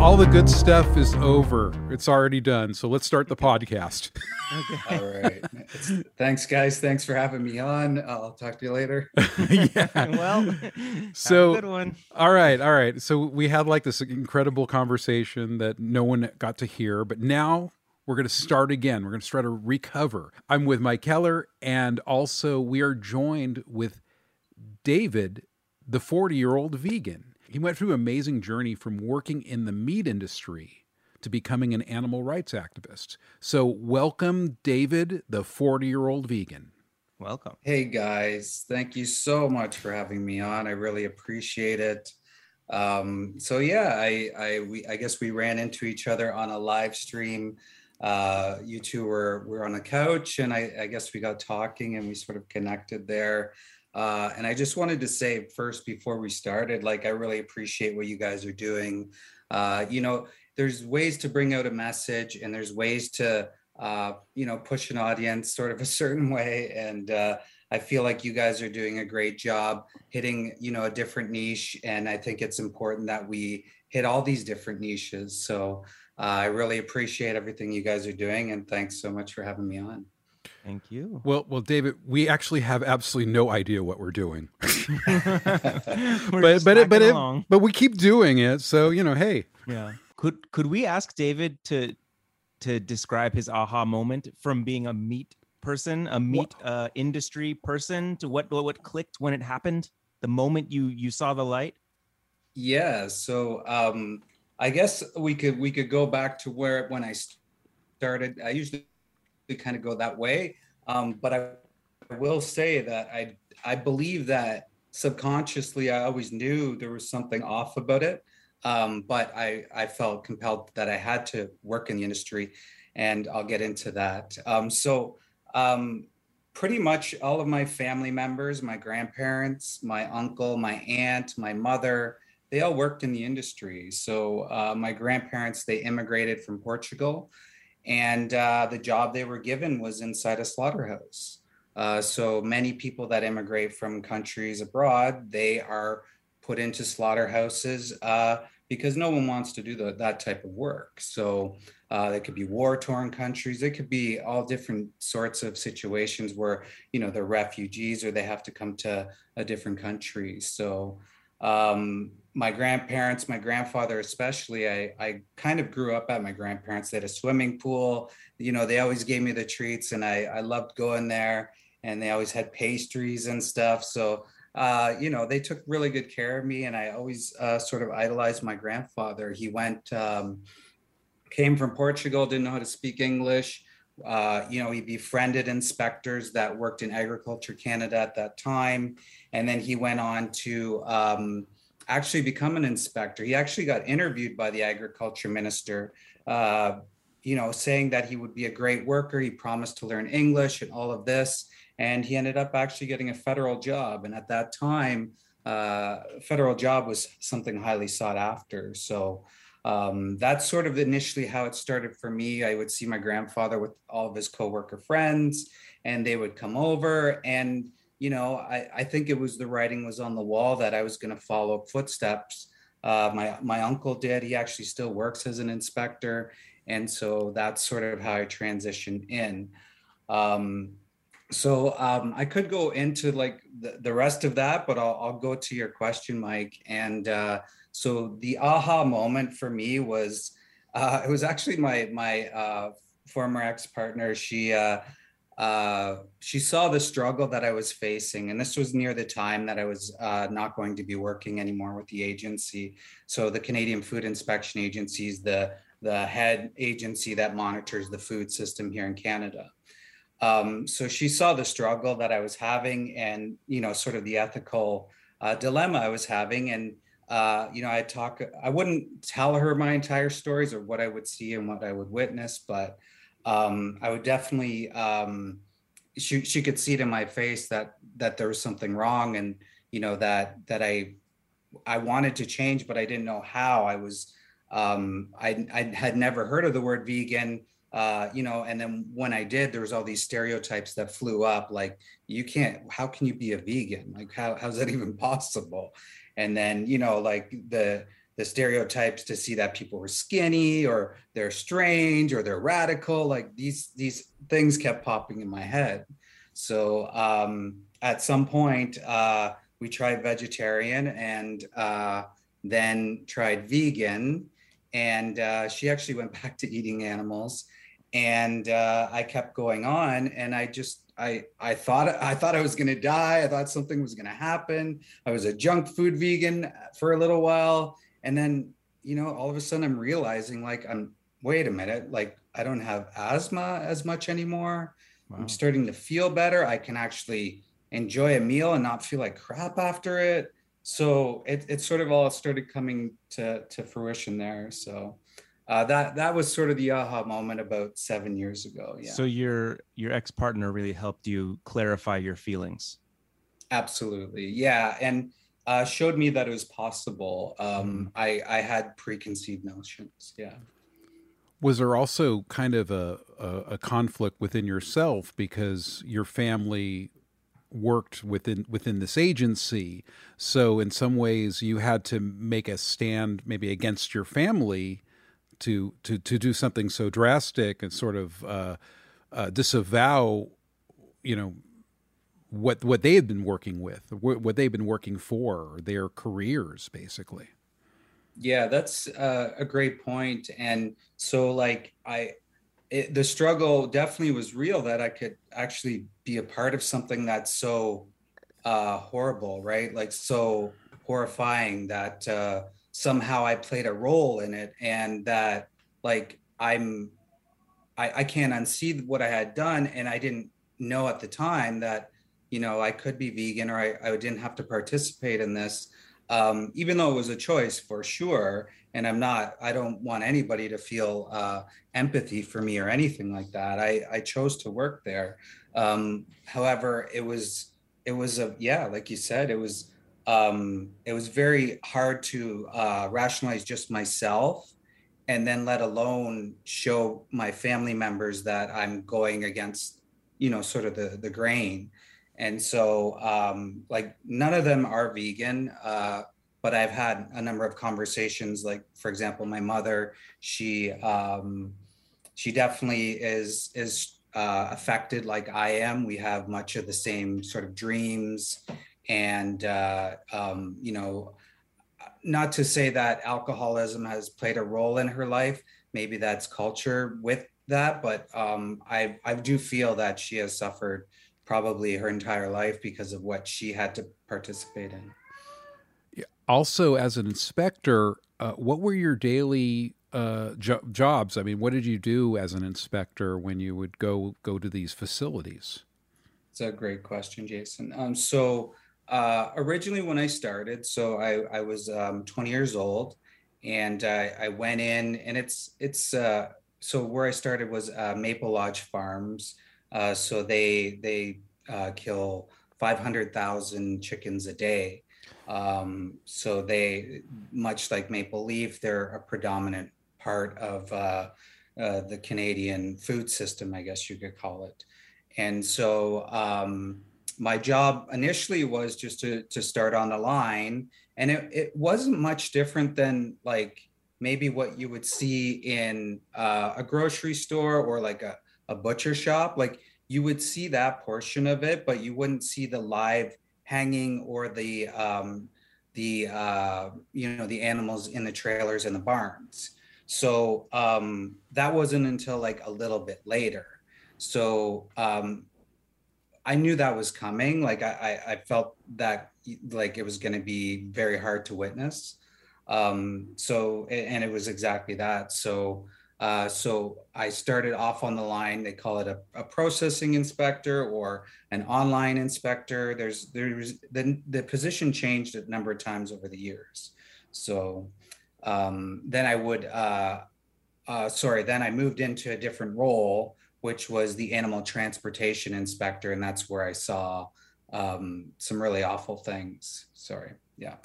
all the good stuff is over. It's already done. So let's start the podcast. Okay. All right. Thanks, guys. Thanks for having me on. I'll talk to you later. yeah. well, so good one. All right. All right. So we had like this incredible conversation that no one got to hear, but now we're going to start again. We're going to try to recover. I'm with Mike Keller, and also we are joined with David, the 40 year old vegan. He went through an amazing journey from working in the meat industry to becoming an animal rights activist. So, welcome, David, the 40 year old vegan. Welcome. Hey, guys. Thank you so much for having me on. I really appreciate it. Um, so yeah, I I, we, I guess we ran into each other on a live stream. Uh, you two were were on a couch, and I, I guess we got talking, and we sort of connected there. Uh, and I just wanted to say first before we started, like I really appreciate what you guys are doing. Uh, you know, there's ways to bring out a message and there's ways to uh, you know push an audience sort of a certain way. And uh, i feel like you guys are doing a great job hitting you know a different niche. And i think it's important that we hit all these different niches. So uh, i really appreciate everything you guys are doing. And thanks so much for having me on Thank you. Well, well, David, we actually have absolutely no idea what we're doing. but but it, but it, but we keep doing it. So you know, hey. Yeah. Could could we ask David to to describe his aha moment from being a meat person, a meat uh, industry person, to what what clicked when it happened, the moment you you saw the light? Yeah. So um, I guess we could we could go back to where when I started. I usually kind of go that way, um, but I will say that I I believe that subconsciously I always knew there was something off about it. Um, but I, I felt compelled that I had to work in the industry, and I'll get into that. Um, so, um, pretty much all of my family members, my grandparents, my uncle, my aunt, my mother, they all worked in the industry. So, uh, my grandparents, they immigrated from Portugal, and uh, the job they were given was inside a slaughterhouse. Uh, so, many people that immigrate from countries abroad, they are put into slaughterhouses uh, because no one wants to do the, that type of work. So uh, could be war torn countries. It could be all different sorts of situations where you know they're refugees or they have to come to a different country. So um, my grandparents, my grandfather especially, I, I kind of grew up at my grandparents. They had a swimming pool. You know, they always gave me the treats, and I I loved going there. And they always had pastries and stuff. So uh, you know, they took really good care of me, and I always uh, sort of idolized my grandfather. He went, um, came from Portugal, didn't know how to speak English. Uh, you know, he befriended inspectors that worked in Agriculture Canada at that time, and then he went on to um, actually become an inspector. He actually got interviewed by the agriculture minister. Uh, you know, saying that he would be a great worker. He promised to learn English and all of this and he ended up actually getting a federal job. And at that time, uh, federal job was something highly sought after. So um, that's sort of initially how it started for me. I would see my grandfather with all of his coworker friends, and they would come over. And you know, I, I think it was the writing was on the wall that I was going to follow footsteps. Uh, my my uncle did. He actually still works as an inspector, and so that's sort of how I transitioned in. Um, so um, I could go into like the, the rest of that, but I'll, I'll go to your question, Mike. And uh, so the aha moment for me was uh, it was actually my my uh, former ex partner. She uh, she saw the struggle that I was facing, and this was near the time that I was uh, not going to be working anymore with the agency. So the Canadian Food Inspection Agency is the the head agency that monitors the food system here in Canada. Um, so she saw the struggle that I was having and, you know, sort of the ethical uh, dilemma I was having. And, uh, you know, I talk, I wouldn't tell her my entire stories or what I would see and what I would witness, but um, I would definitely, um, she, she could see it in my face that, that there was something wrong and, you know, that, that I, I wanted to change, but I didn't know how I was, um, I, I had never heard of the word vegan uh, you know, and then when I did, there was all these stereotypes that flew up, like you can't, how can you be a vegan? Like how how's that even possible? And then, you know, like the the stereotypes to see that people were skinny or they're strange or they're radical. Like these these things kept popping in my head. So um, at some point, uh, we tried vegetarian and uh, then tried vegan. And uh, she actually went back to eating animals. And uh, I kept going on, and I just I I thought I thought I was gonna die. I thought something was gonna happen. I was a junk food vegan for a little while, and then you know all of a sudden i'm realizing like i'm wait a minute like i don't have asthma as much anymore. Wow. i'm starting to feel better. I can actually enjoy a meal and not feel like crap after it. So it, it sort of all started coming to to fruition there. So uh, that that was sort of the aha moment about seven years ago. Yeah. So your your ex-partner really helped you clarify your feelings? Absolutely. Yeah. And uh, showed me that it was possible. Um, I, I had preconceived notions. Yeah. Was there also kind of a, a, a conflict within yourself because your family worked within within this agency? So in some ways, you had to make a stand, maybe against your family, to to to do something so drastic and sort of uh, uh, disavow, you know, what what they had been working with, what they've been working for, their careers, basically. Yeah, that's uh, a great point. And so, like, I, it, the struggle definitely was real that I could actually be a part of something that's so uh, horrible, right? Like, so horrifying that uh, somehow I played a role in it, and that like I'm, I, I can't unsee what I had done, and I didn't know at the time that you know, I could be vegan or I, I didn't have to participate in this, um, even though it was a choice for sure. And I'm not, I don't want anybody to feel uh, empathy for me or anything like that. I, I chose to work there. Um, however, it was, it was a, yeah, like you said, it was, um, it was very hard to uh, rationalize just myself and then let alone show my family members that I'm going against, you know, sort of the, the grain and so um, like none of them are vegan uh, but i've had a number of conversations like for example my mother she um, she definitely is is uh, affected like i am. We have much of the same sort of dreams and uh, um, you know not to say that alcoholism has played a role in her life maybe that's culture with that but um, I, I do feel that she has suffered probably her entire life because of what she had to participate in. Also, as an inspector, uh, what were your daily uh, jo- jobs? I mean, what did you do as an inspector when you would go go to these facilities? It's a great question, Jason. Um, so uh, originally, when I started, so I, I was um, 20 years old, and I, I went in, and it's it's uh, so where I started was uh, Maple Lodge Farms. Uh, so they they uh, kill 500,000 chickens a day. Um, so they, much like Maple Leaf, they're a predominant part of uh, uh, the Canadian food system, I guess you could call it. And so um, my job initially was just to to start on the line, and it, it wasn't much different than like maybe what you would see in uh, a grocery store or like a, a butcher shop. Like you would see that portion of it, but you wouldn't see the live hanging or the um, the uh, you know the animals in the trailers and the barns. So um, that wasn't until like a little bit later. So um, I knew that was coming. Like I, I felt that like it was going to be very hard to witness. Um, so and it was exactly that. So uh, so I started off on the line. They call it a, a, processing inspector or an online inspector. There's there's the the position changed a number of times over the years. So um, then I would uh, uh, sorry. Then I moved into a different role, which was the animal transportation inspector, and that's where I saw um, some really awful things. Sorry. Yeah.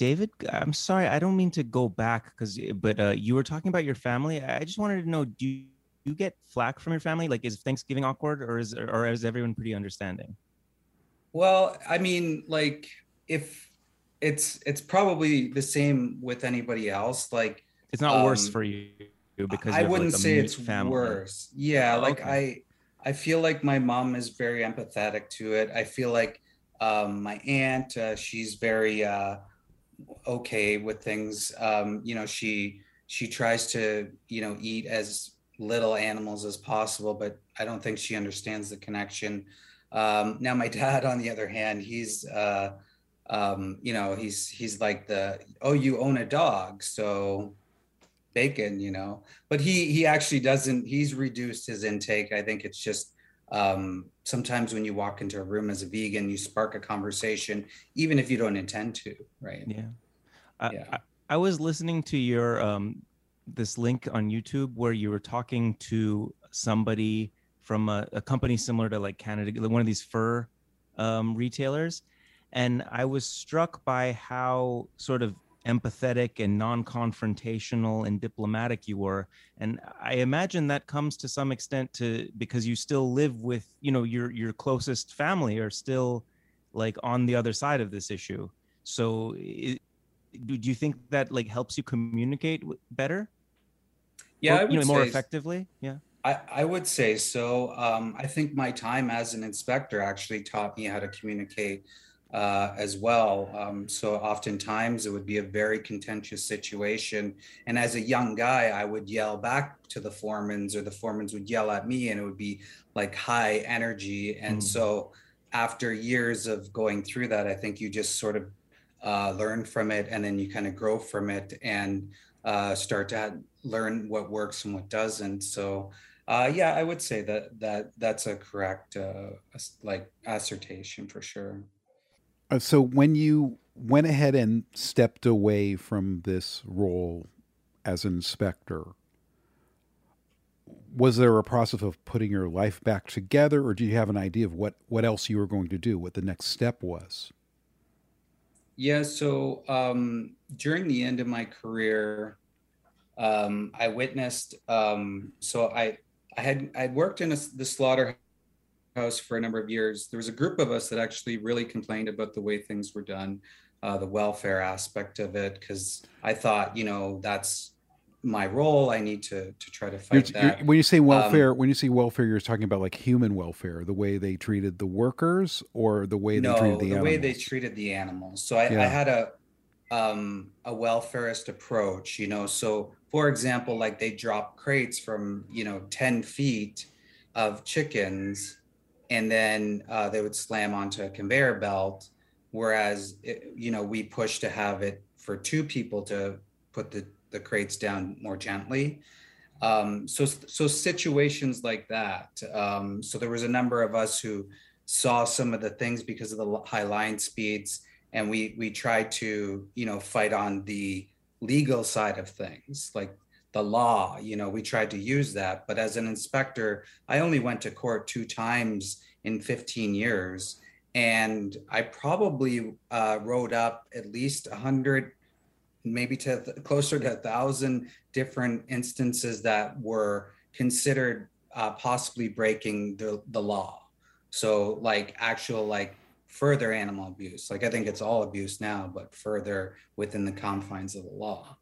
David, I'm sorry, I don't mean to go back because, but uh, you were talking about your family. I just wanted to know, do you, you get flack from your family? Like, is Thanksgiving awkward, or is or is everyone pretty understanding? Well, I mean, like if it's it's probably the same with anybody else. Like it's not worse um, for you because I wouldn't like, say it's family. worse. Yeah, Oh, like okay. I I feel like my mom is very empathetic to it. I feel like um, my aunt, uh, she's very uh, okay with things. Um, you know, she she tries to you know eat as little animals as possible, but I don't think she understands the connection. Um, now, my dad, on the other hand, he's uh, um, you know he's he's like the oh you own a dog, so bacon, you know. But he he actually doesn't. He's reduced his intake. I think it's just um, sometimes when you walk into a room as a vegan, you spark a conversation, even if you don't intend to, right? Yeah. I, Yeah. I, I was listening to your um this link on YouTube where you were talking to somebody from a, a company similar to like Canada, one of these fur um, retailers, and I was struck by how sort of empathetic and non-confrontational and diplomatic you were. And i imagine that comes to some extent to because you still live with you know your your closest family are still like on the other side of this issue. So i do do you think that like helps you communicate better? Yeah, Or, I would you know more effectively? Yeah. I, I would say so. Um, I think my time as an inspector actually taught me how to communicate uh, as well. Um, so oftentimes it would be a very contentious situation. And as a young guy, I would yell back to the foremans or the foremans would yell at me and it would be like high energy. And Mm. so after years of going through that, I think you just sort of uh, learn from it and then you kind of grow from it and uh, start to learn what works and what doesn't. So uh, yeah, I would say that that that's a correct uh, like assertion for sure. Uh, So when you went ahead and stepped away from this role as an inspector, was there a process of putting your life back together, or do you have an idea of what what else you were going to do, what the next step was? Yeah, so um, during the end of my career, um, I witnessed. Um, so I I had I worked in a, the slaughterhouse for a number of years. There was a group of us that actually really complained about the way things were done, uh, the welfare aspect of it, because I thought, you know, that's my role. I need to to try to You're- fight you're- that. when you say welfare, when you say welfare, you're talking about like human welfare, the way they treated the workers, or the way they no, treated the, the animals. way they treated the animals. So I, Yeah. I had a um a welfarist approach, you know. So for example, like they drop crates from you know 10 feet of chickens and then uh, they would slam onto a conveyor belt. Whereas it, you know, we push to have it for two people to put the, the crates down more gently. Um, so so situations like that. Um, so there was a number of us who saw some of the things because of the high line speeds, and we we tried to you know fight on the legal side of things, like the law. You know, we tried to use that. But as an inspector, I only went to court two times in 15 years, and I probably uh, wrote up at least a hundred maybe to th- closer to a thousand different instances that were considered uh, possibly breaking the, the law. So like actual like further animal abuse. Like I think it's all abuse now, but further within the confines of the law.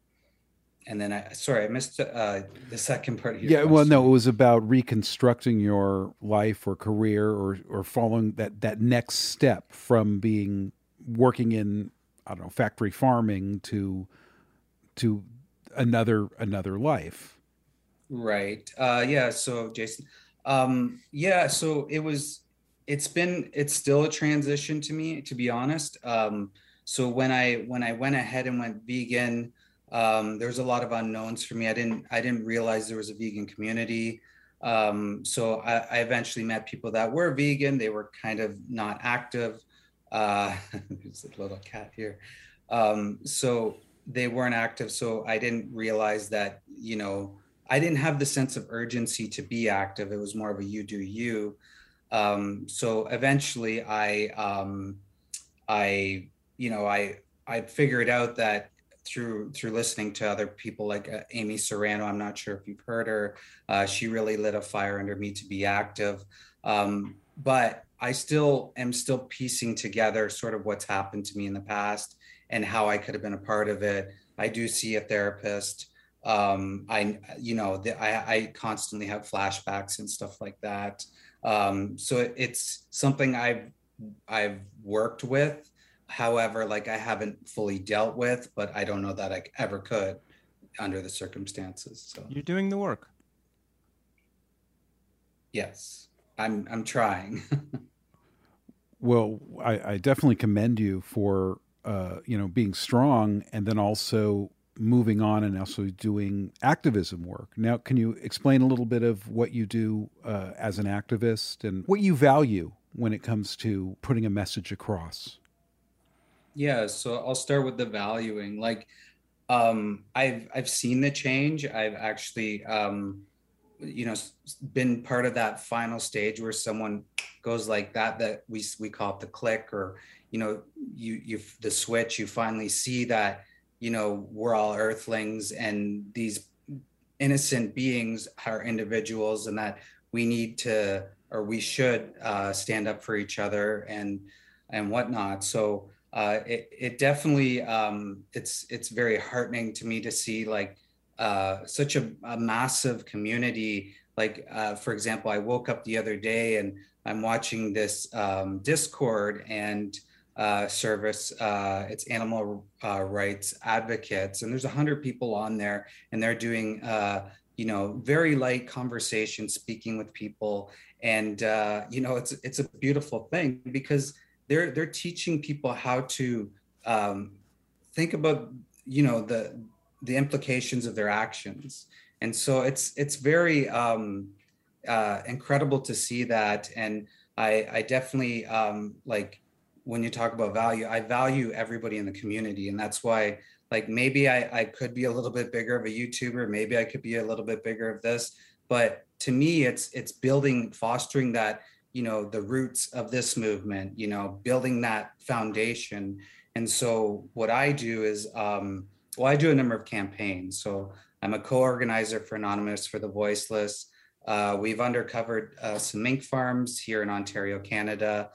And then I sorry I missed uh, the second part of your yeah, well, no, it was about reconstructing your life or career, or or following that that next step from being working in I don't know factory farming to to another another life. Right. Uh, yeah. So, Jason, um, yeah. So it was. It's been. It's still a transition to me, to be honest. Um, so when I when I went ahead and went vegan, um, was a lot of unknowns for me. I didn't. I didn't realize there was a vegan community. Um, so I, I eventually met people that were vegan. They were kind of not active. Uh, there's a little cat here. Um, so they weren't active. So I didn't realize that you know I didn't have the sense of urgency to be active. It was more of a you do you. Um, so eventually, I, um, I, you know, I, I figured out that through through listening to other people like uh, Amy Soranno. I'm not sure if you've heard her. Uh, she really lit a fire under me to be active. Um, but I still am still piecing together sort of what's happened to me in the past and how I could have been a part of it. I do see a therapist. Um, I, you know, the, I, I constantly have flashbacks and stuff like that. Um, so it, it's something I've, I've worked with. However, like I haven't fully dealt with, but I don't know that I ever could under the circumstances. So you're doing the work. Yes, I'm, I'm trying. well, I, I definitely commend you for uh, you know, being strong and then also moving on and also doing activism work. Now, can you explain a little bit of what you do uh, as an activist and what you value when it comes to putting a message across? Yeah, so I'll start with the valuing. Like, um, I've I've seen the change. I've actually, um, you know, been part of that final stage where someone goes like that. That we we call it the click, or you know you you the switch you finally see that you know we're all earthlings and these innocent beings are individuals and that we need to or we should uh, stand up for each other and and whatnot so uh, it, it definitely um, it's it's very heartening to me to see like uh, such a, a, massive community like uh, for example i woke up the other day and i'm watching this um, discord and uh, service. Uh, it's animal uh, rights advocates, and there's a hundred people on there, and they're doing you know very light conversation, speaking with people, and you know it's it's a beautiful thing because they're they're teaching people how to um, think about you know the the implications of their actions, and so it's it's very um, uh, incredible to see that, and I I definitely um, like when you talk about value, I value everybody in the community. And that's why, like, maybe I, I could be a little bit bigger of a YouTuber, maybe I could be a little bit bigger of this. But to me, it's it's building, fostering that, you know, the roots of this movement, you know, building that foundation. And so what I do is um, well, I do a number of campaigns. So I'm a co-organizer for Anonymous for the Voiceless. Uh, we've uncovered uh, some mink farms here in Ontario, Canada.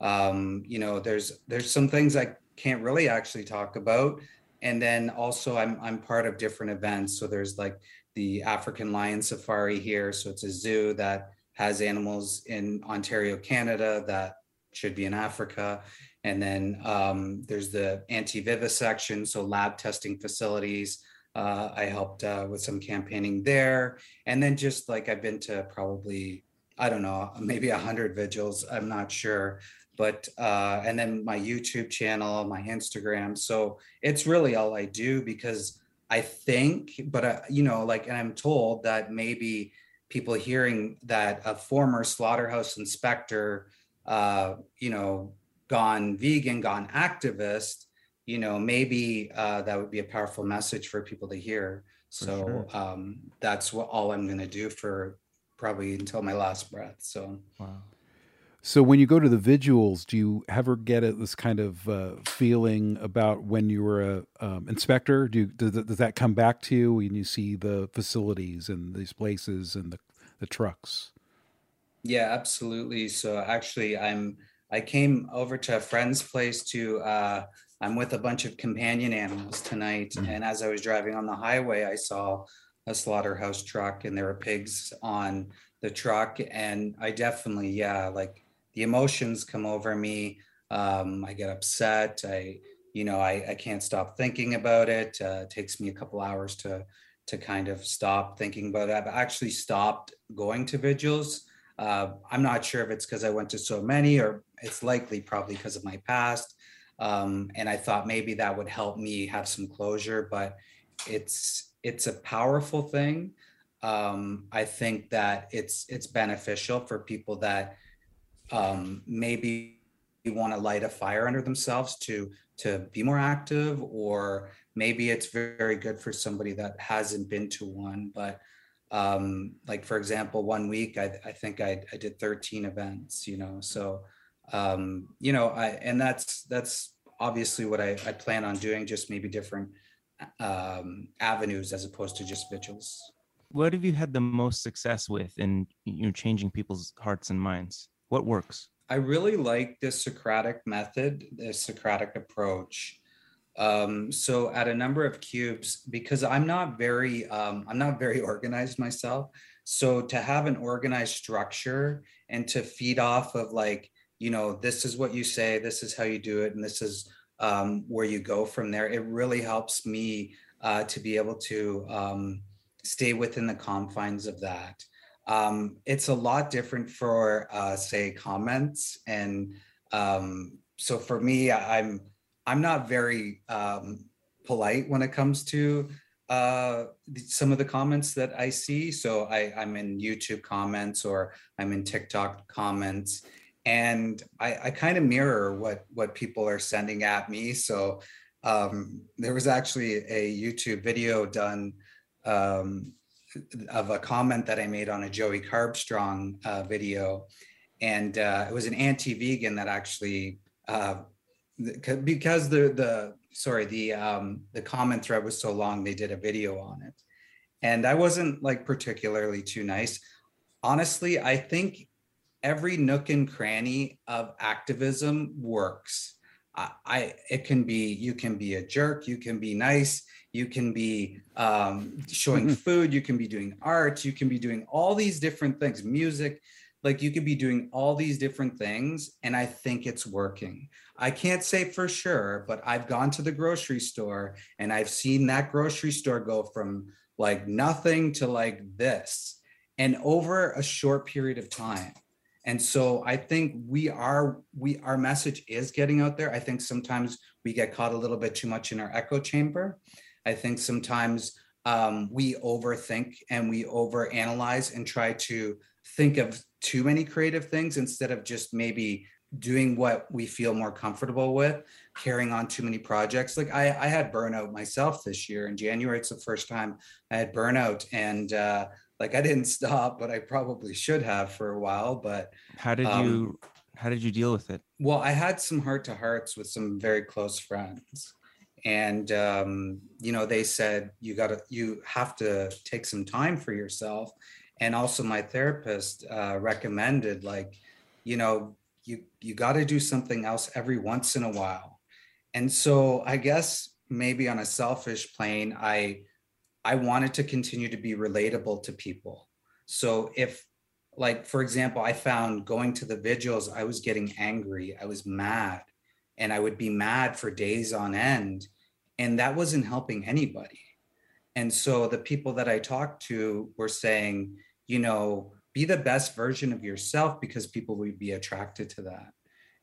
Um, you know, there's there's some things I can't really actually talk about. And then also I'm I'm part of different events. So there's like the African lion safari here. So it's a zoo that has animals in Ontario, Canada that should be in Africa. And then um, there's the anti-vivisection, so lab testing facilities. Uh, I helped uh, with some campaigning there. And then just like I've been to probably, I don't know, maybe a hundred vigils, I'm not sure but uh, and then my YouTube channel, my Instagram. So it's really all I do because I think, but uh, you know, like, and I'm told that maybe people hearing that a former slaughterhouse inspector, uh, you know, gone vegan, gone activist, you know, maybe uh, that would be a powerful message for people to hear. For so sure. um, that's what all I'm going to do for probably until my last breath. So wow. So when you go to the vigils, do you ever get a, this kind of uh, feeling about when you were a um, inspector? Do you, does, does, that come back to you when you see the facilities and these places and the, the trucks? Yeah, absolutely. So actually, I'm I came over to a friend's place to. Uh, I'm with a bunch of companion animals tonight, mm-hmm. and as I was driving on the highway, I saw a slaughterhouse truck, and there were pigs on the truck, and I definitely, yeah, like the emotions come over me. Um, I get upset. I, you know, I, I can't stop thinking about it. Uh, it takes me a couple hours to to kind of stop thinking about it. I've actually stopped going to vigils. Uh, I'm not sure if it's because I went to so many, or it's likely probably because of my past. Um, and I thought maybe that would help me have some closure. But it's it's a powerful thing. Um, I think that it's it's beneficial for people that um, maybe want to light a fire under themselves to to be more active or maybe it's very good for somebody that hasn't been to one but um, like for example one week i, I think I, I did 13 events you know so um, you know i and that's that's obviously what I, I plan on doing just maybe different um, avenues as opposed to just vigils. What have you had the most success with in you know changing people's hearts and minds what works? I really like this Socratic method, this Socratic approach. Um, so at a number of cubes, because I'm not very, um, I'm not very organized myself. So to have an organized structure and to feed off of like, you know, this is what you say, this is how you do it, and this is um, where you go from there. It really helps me uh, to be able to um, stay within the confines of that. Um, it's a lot different for, uh, say, comments, and um, so for me, I'm I'm not very um, polite when it comes to uh, some of the comments that I see. So I, I'm in YouTube comments or I'm in TikTok comments, and I, I kind of mirror what what people are sending at me. So um, there was actually a YouTube video done um, of a comment that I made on a Joey Carbstrong uh, video, and uh, it was an anti-vegan that actually uh, because the the sorry the um, the comment thread was so long, they did a video on it, and I wasn't like particularly too nice. Honestly, I think every nook and cranny of activism works. I, I it can be you can be a jerk, you can be nice, you can be um, showing mm-hmm. food, you can be doing art, you can be doing all these different things, music. Like you could be doing all these different things, and I think it's working. I can't say for sure, but I've gone to the grocery store and I've seen that grocery store go from like nothing to like this and over a short period of time and so i think we are we our message is getting out there i think sometimes we get caught a little bit too much in our echo chamber i think sometimes um, we overthink and we overanalyze and try to think of too many creative things instead of just maybe doing what we feel more comfortable with carrying on too many projects like i i had burnout myself this year in january it's the first time i had burnout and uh like I didn't stop, but I probably should have for a while. But how did um, you how did you deal with it? Well, I had some heart to hearts with some very close friends. And um, you know, they said you gotta you have to take some time for yourself. And also my therapist uh, recommended like, you know, you you gotta do something else every once in a while. And so I guess maybe on a selfish plane, I I wanted to continue to be relatable to people. So if like for example, I found going to the vigils, I was getting angry, I was mad, and I would be mad for days on end, and that wasn't helping anybody. And so the people that I talked to were saying, you know, be the best version of yourself because people would be attracted to that.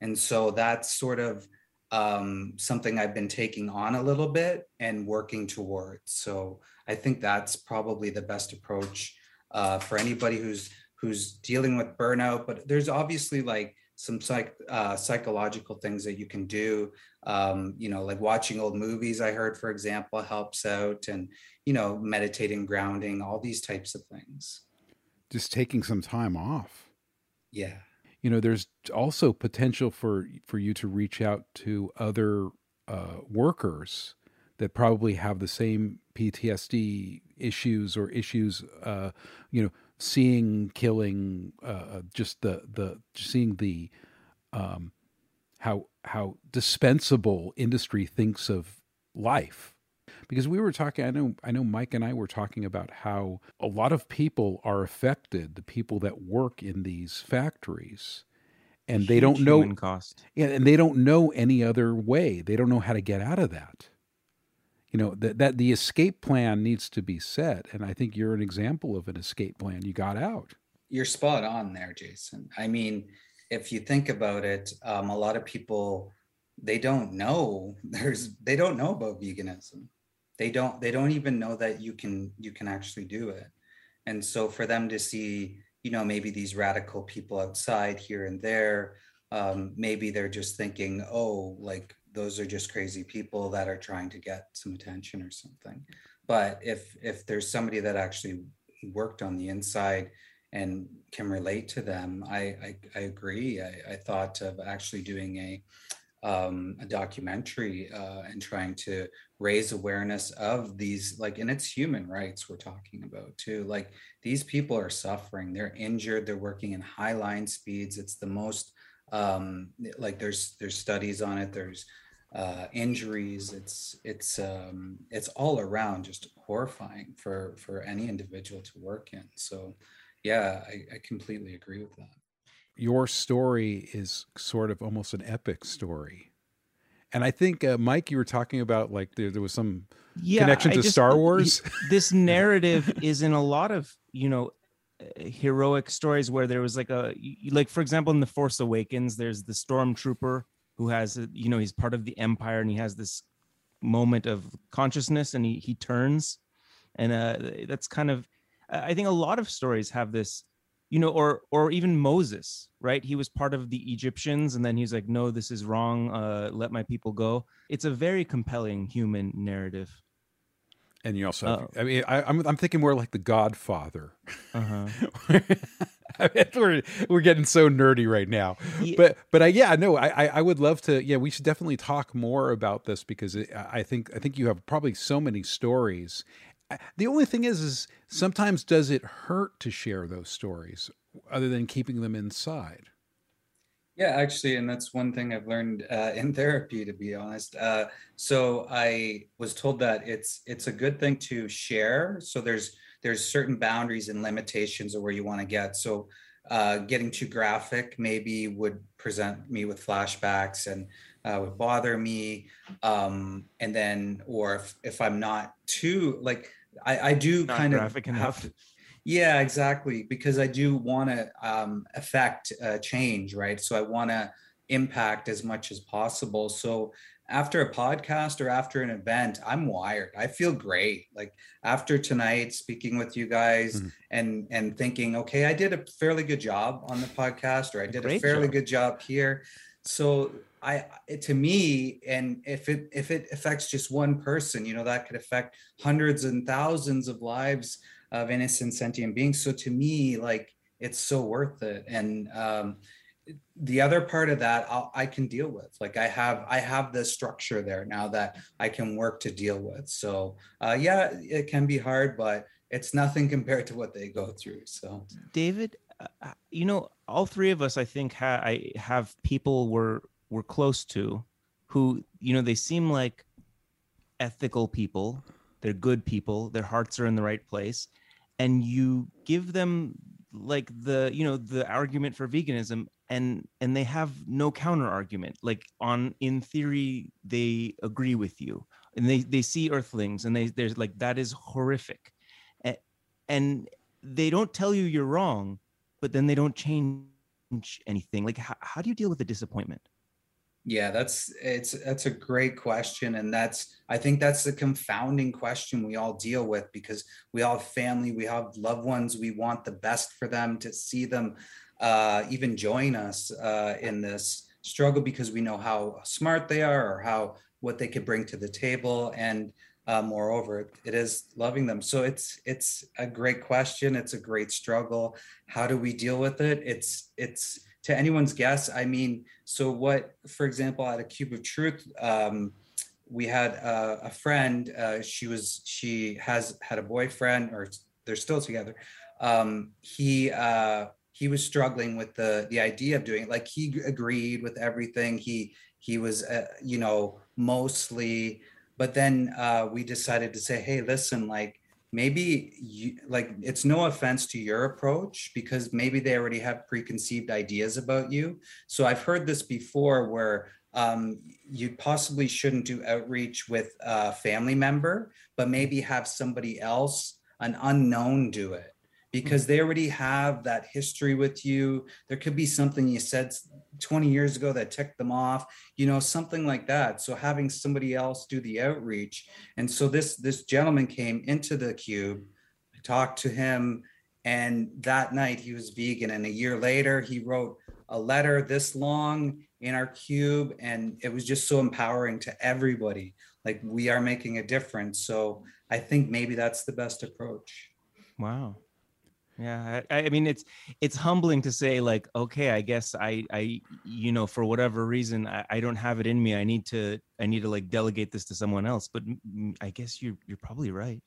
And so that's sort of um, something I've been taking on a little bit and working towards. So I think that's probably the best approach uh, for anybody who's who's dealing with burnout. But there's obviously like some psych uh, psychological things that you can do. Um, you know, like watching old movies. I heard, for example, helps out, and you know, meditating, grounding, all these types of things. Just taking some time off. Yeah. You know, there's also potential for for you to reach out to other uh, workers that probably have the same PTSD issues or issues, uh, you know, seeing killing, uh, uh, just the the seeing the um, how how dispensable industry thinks of life. Because we were talking, I know, I know, Mike and I were talking about how a lot of people are affected. The people that work in these factories, and they don't know cost. Yeah, and they don't know any other way. They don't know how to get out of that you know that that the escape plan needs to be set and i think you're an example of an escape plan. You got out. You're spot on there jason. I mean if you think about it um, a lot of people they don't know. There's they don't know about veganism. They don't they don't even know that you can you can actually do it. And so for them to see you know maybe these radical people outside here and there um, maybe they're just thinking oh like those are just crazy people that are trying to get some attention or something. But if if there's somebody that actually worked on the inside and can relate to them i i, I agree. I, I, thought of actually doing a um, a documentary uh, and trying to raise awareness of these like and it's human rights we're talking about too. Like these people are suffering. They're injured. They're working in high line speeds. It's the most um like there's there's studies on it. There's uh, injuries. It's it's um, it's all around just horrifying for for any individual to work in. So, yeah, I, I completely agree with that. Your story is sort of almost an epic story, and I think uh, Mike, you were talking about like there, there was some yeah, connection to just, Star Wars. this narrative is in a lot of you know heroic stories where there was like a like for example in the force awakens there's the stormtrooper who has you know he's part of the empire and he has this moment of consciousness and he he turns. And uh that's kind of i think a lot of stories have this you know or or even moses right? He was part of the egyptians and then he's like no this is wrong. Uh let my people go. It's a very compelling human narrative and you also, have, oh. I mean, I, am I'm, I'm thinking more like The Godfather. Uh-huh. we're we're getting so nerdy right now, yeah. but but I yeah no I I would love to yeah we should definitely talk more about this because it, I think I think you have probably so many stories. The only thing is is sometimes does it hurt to share those stories other than keeping them inside? Yeah, actually, and that's one thing I've learned uh, in therapy, to be honest. Uh, so I was told that it's it's a good thing to share. So there's there's certain boundaries and limitations of where you want to get. So uh, getting too graphic maybe would present me with flashbacks and uh, would bother me. Um, and then, or if if I'm not too like I, I do not kind of graphic have, yeah, exactly. Because I do want to um, affect uh, change, right? So I want to impact as much as possible. So after a podcast or after an event, I'm wired. I feel great. Like after tonight, speaking with you guys mm-hmm. and and thinking, okay, I did a fairly good job on the podcast, or I did a fairly job. good job here. So I to me, and if it if it affects just one person, you know, that could affect hundreds and thousands of lives of innocent sentient beings. So to me, like it's so worth it. And um, the other part of that I'll, i can deal with. Like I have I have the structure there now that I can work to deal with. So uh, yeah, it can be hard, but it's nothing compared to what they go through. So David, uh, you know, all three of us, I think, ha- I have people we're we're close to, who you know they seem like ethical people they're good people. Their hearts are in the right place. And you give them like the you know the argument for veganism and and they have no counter argument. Like on in theory they agree with you. And they they see earthlings and they there's like that is horrific. And, and they don't tell you you're wrong but then they don't change anything. Like how, how do you deal with the disappointment yeah, that's it's that's a great question, and that's I think that's the confounding question we all deal with because we all have family, we have loved ones, we want the best for them to see them uh, even join us uh, in this struggle because we know how smart they are or how what they could bring to the table, and uh, moreover, it is loving them. So it's it's a great question. It's a great struggle. How do we deal with it? It's it's to anyone's guess, I mean, so what, for example, at a Cube of Truth, um, we had a, a friend. Uh, she was she has had a boyfriend, or they're still together. Um, he uh, he was struggling with the the idea of doing it. Like he agreed with everything. He he was uh, you know mostly, but then uh, we decided to say, hey, listen, like maybe you, like it's no offense to your approach because maybe they already have preconceived ideas about you. So i've heard this before where um, you possibly shouldn't do outreach with a family member but maybe have somebody else an unknown do it because mm-hmm. they already have that history with you. There could be something you said 20 years ago that ticked them off you know something like that. So having somebody else do the outreach and so this this gentleman came into the cube i talked to him and that night he was vegan and a year later he wrote a letter this long in our cube and it was just so empowering to everybody. Like we are making a difference. So i think maybe that's the best approach. Wow yeah I, I, mean it's it's humbling to say like okay i guess i i you know for whatever reason I, I don't have it in me i need to i need to like delegate this to someone else but i guess you're you're probably right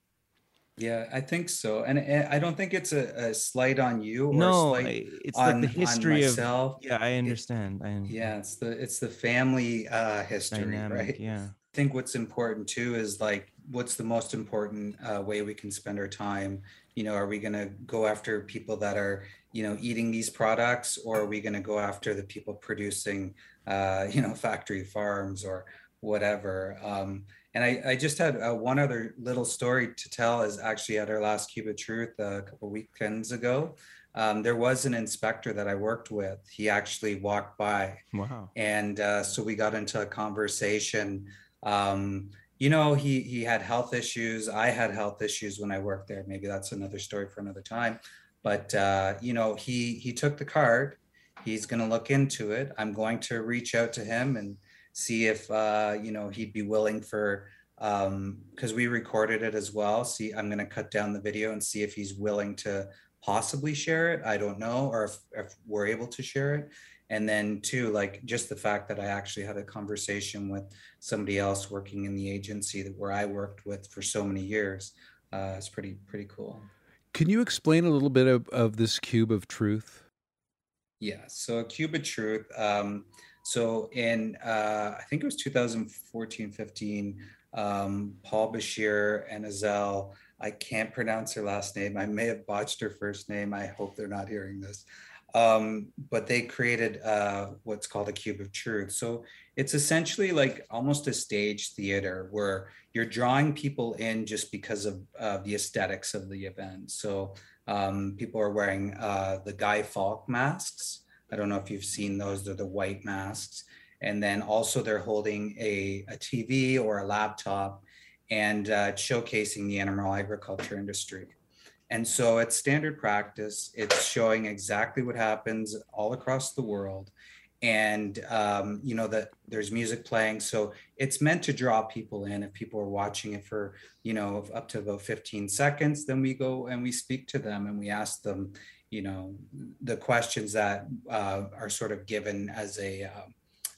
Yeah, I think so, and, and I don't think it's a, a slight on you. Or no, it's on, like the history of. myself. Yeah, I understand. I Yeah, it's the it's the family uh, history, dynamic. right? Yeah. I think what's important too is like what's the most important uh, way we can spend our time. You know, are we going to go after people that are you know eating these products, or are we going to go after the people producing uh, you know factory farms or whatever? Um, and I, I just had uh, one other little story to tell is actually at our last Cube of Truth uh, a couple weekends ago. Um, there was an inspector that I worked with. He actually walked by Wow. and uh, so we got into a conversation um, you know he he had health issues. I had health issues when i worked there. Maybe that's another story for another time. But uh, you know he he took the card. He's going to look into it. I'm going to reach out to him and see if uh, you know he'd be willing for um because we recorded it as well. See i'm going to cut down the video and see if he's willing to possibly share it. I don't know or if, if we're able to share it and then two like just the fact that i actually had a conversation with somebody else working in the agency that where i worked with for so many years uh, it's pretty pretty cool. Can you explain a little bit of, of this cube of truth? yeah so a cube of truth um, so in uh, i think it was 2014 15 um, paul bashir and azel i can't pronounce her last name. I may have botched her first name. I hope they're not hearing this um, but they created uh, what's called a cube of truth. So it's essentially like almost a stage theater where you're drawing people in just because of uh, the aesthetics of the event. So um, people are wearing uh, the Guy Fawkes masks. I don't know if you've seen those, they're the white masks. And then also they're holding a, a TV or a laptop and uh, showcasing the animal agriculture industry. And so it's standard practice. It's showing exactly what happens all across the world. And, um, you know, that there's music playing. So it's meant to draw people in. If people are watching it for, you know, up to about 15 seconds, then we go and we speak to them and we ask them, you know, the questions that uh, are sort of given as a, uh,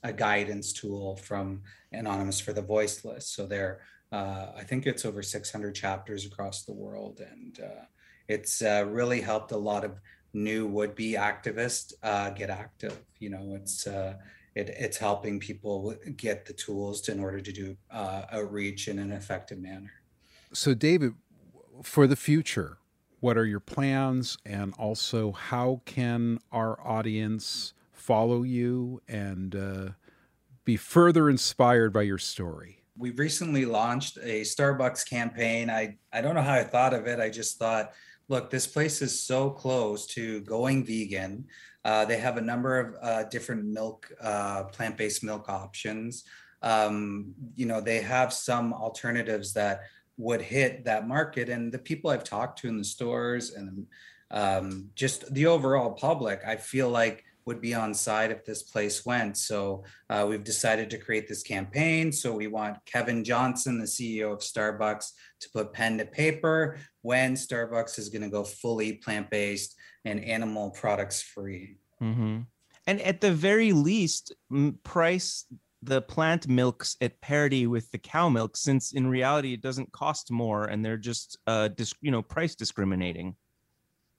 a guidance tool from Anonymous for the Voiceless. So there, uh, I think it's over 600 chapters across the world. And, uh, it's uh, really helped a lot of new would-be activists uh, get active. You know, it's uh, it, it's helping people get the tools to, in order to do uh, outreach in an effective manner. So, David, for the future, what are your plans, and also how can our audience follow you and uh, be further inspired by your story? We've recently launched a Starbucks campaign. I I don't know how I thought of it. I just thought look, this place is so close to going vegan. Uh, they have a number of uh, different milk, uh, plant based milk options. Um, you know, they have some alternatives that would hit that market. And the people I've talked to in the stores and um, just the overall public, I feel like would be on side if this place went. So uh, we've decided to create this campaign. So we want Kevin Johnson, the CEO of Starbucks, to put pen to paper when Starbucks is going to go fully plant based and animal products free. Mm-hmm. And at the very least, price the plant milks at parity with the cow milk, since in reality it doesn't cost more, and they're just uh, dis- you know price discriminating.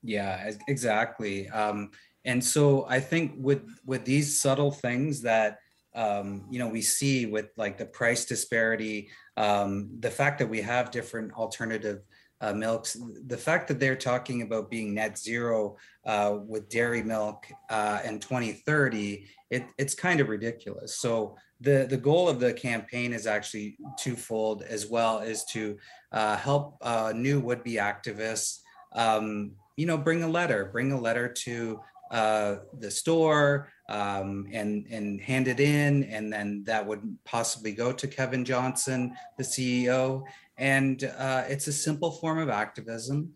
Yeah, exactly. Um, and so I think with with these subtle things that um, you know we see with like the price disparity, um, the fact that we have different alternative uh, milks, the fact that they're talking about being net zero uh, with dairy milk uh, in 2030, it, it's kind of ridiculous. So the the goal of the campaign is actually twofold as well, is to uh, help uh, new would be activists. Um, you know, bring a letter, bring a letter to uh, the store um, and and hand it in, and then that would possibly go to Kevin Johnson, the CEO. And uh, it's a simple form of activism.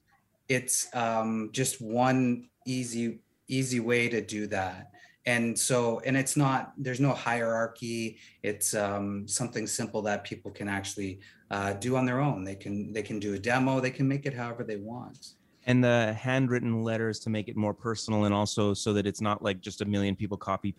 It's um, just one easy easy way to do that. And so, and it's not there's no hierarchy. It's um, something simple that people can actually uh, do on their own. They can they can do a demo. They can make it however they want and the handwritten letters to make it more personal and also so that it's not like just a million people copy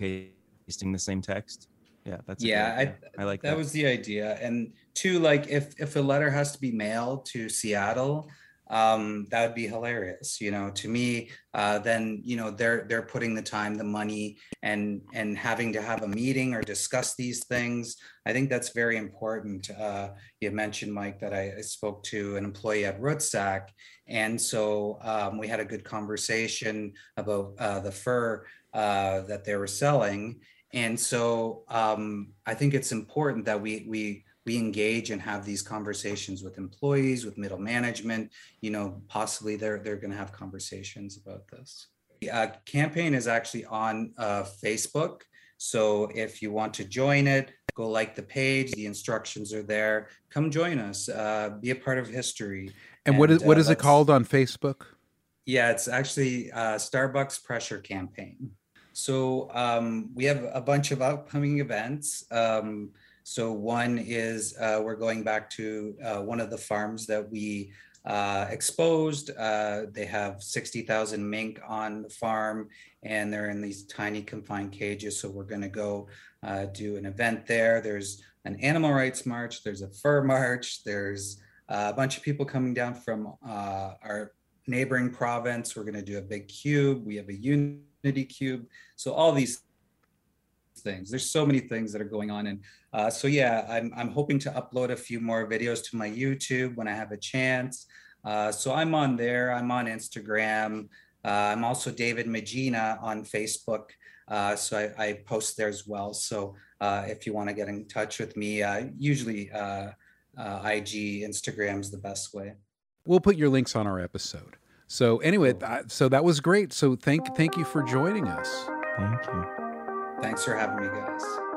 pasting the same text. Yeah that's yeah I, I, like that. that. was the idea. And two like if if a letter has to be mailed to seattle um, that would be hilarious. You know, to me, uh, then you know they're they're putting the time, the money, and and having to have a meeting or discuss these things. I think that's very important. Uh, you mentioned Mike that I, I, spoke to an employee at Rootsack, and so um, we had a good conversation about uh, the fur uh, that they were selling. And so um, I think it's important that we we we engage and have these conversations with employees, with middle management. You know, possibly they're they're going to have conversations about this. The uh, campaign is actually on uh, Facebook. So if you want to join it, go like the page. The instructions are there. Come join us. Uh, be a part of history. And, and what is what uh, is it called on Facebook? Yeah, it's actually uh, Starbucks Pressure Campaign. So um, we have a bunch of upcoming events. Um, so one is uh, we're going back to uh, one of the farms that we uh, exposed. Uh, they have 60,000 mink on the farm and they're in these tiny confined cages. So we're going to go uh, do an event there. There's an animal rights march, there's a fur march, there's a bunch of people coming down from uh, our neighboring province. We're going to do a big cube. We have a unity cube. So all these things. There's so many things that are going on, and uh, so yeah, I'm I'm hoping to upload a few more videos to my YouTube when I have a chance. Uh, so I'm on there. I'm on Instagram. Uh, I'm also David Magina on Facebook. Uh, so I, I, post there as well. So uh, if you want to get in touch with me, uh, usually IG, Instagram is the best way. We'll put your links on our episode. So anyway, so that was great. So thank thank you for joining us. Thank you. Thanks for having me, guys.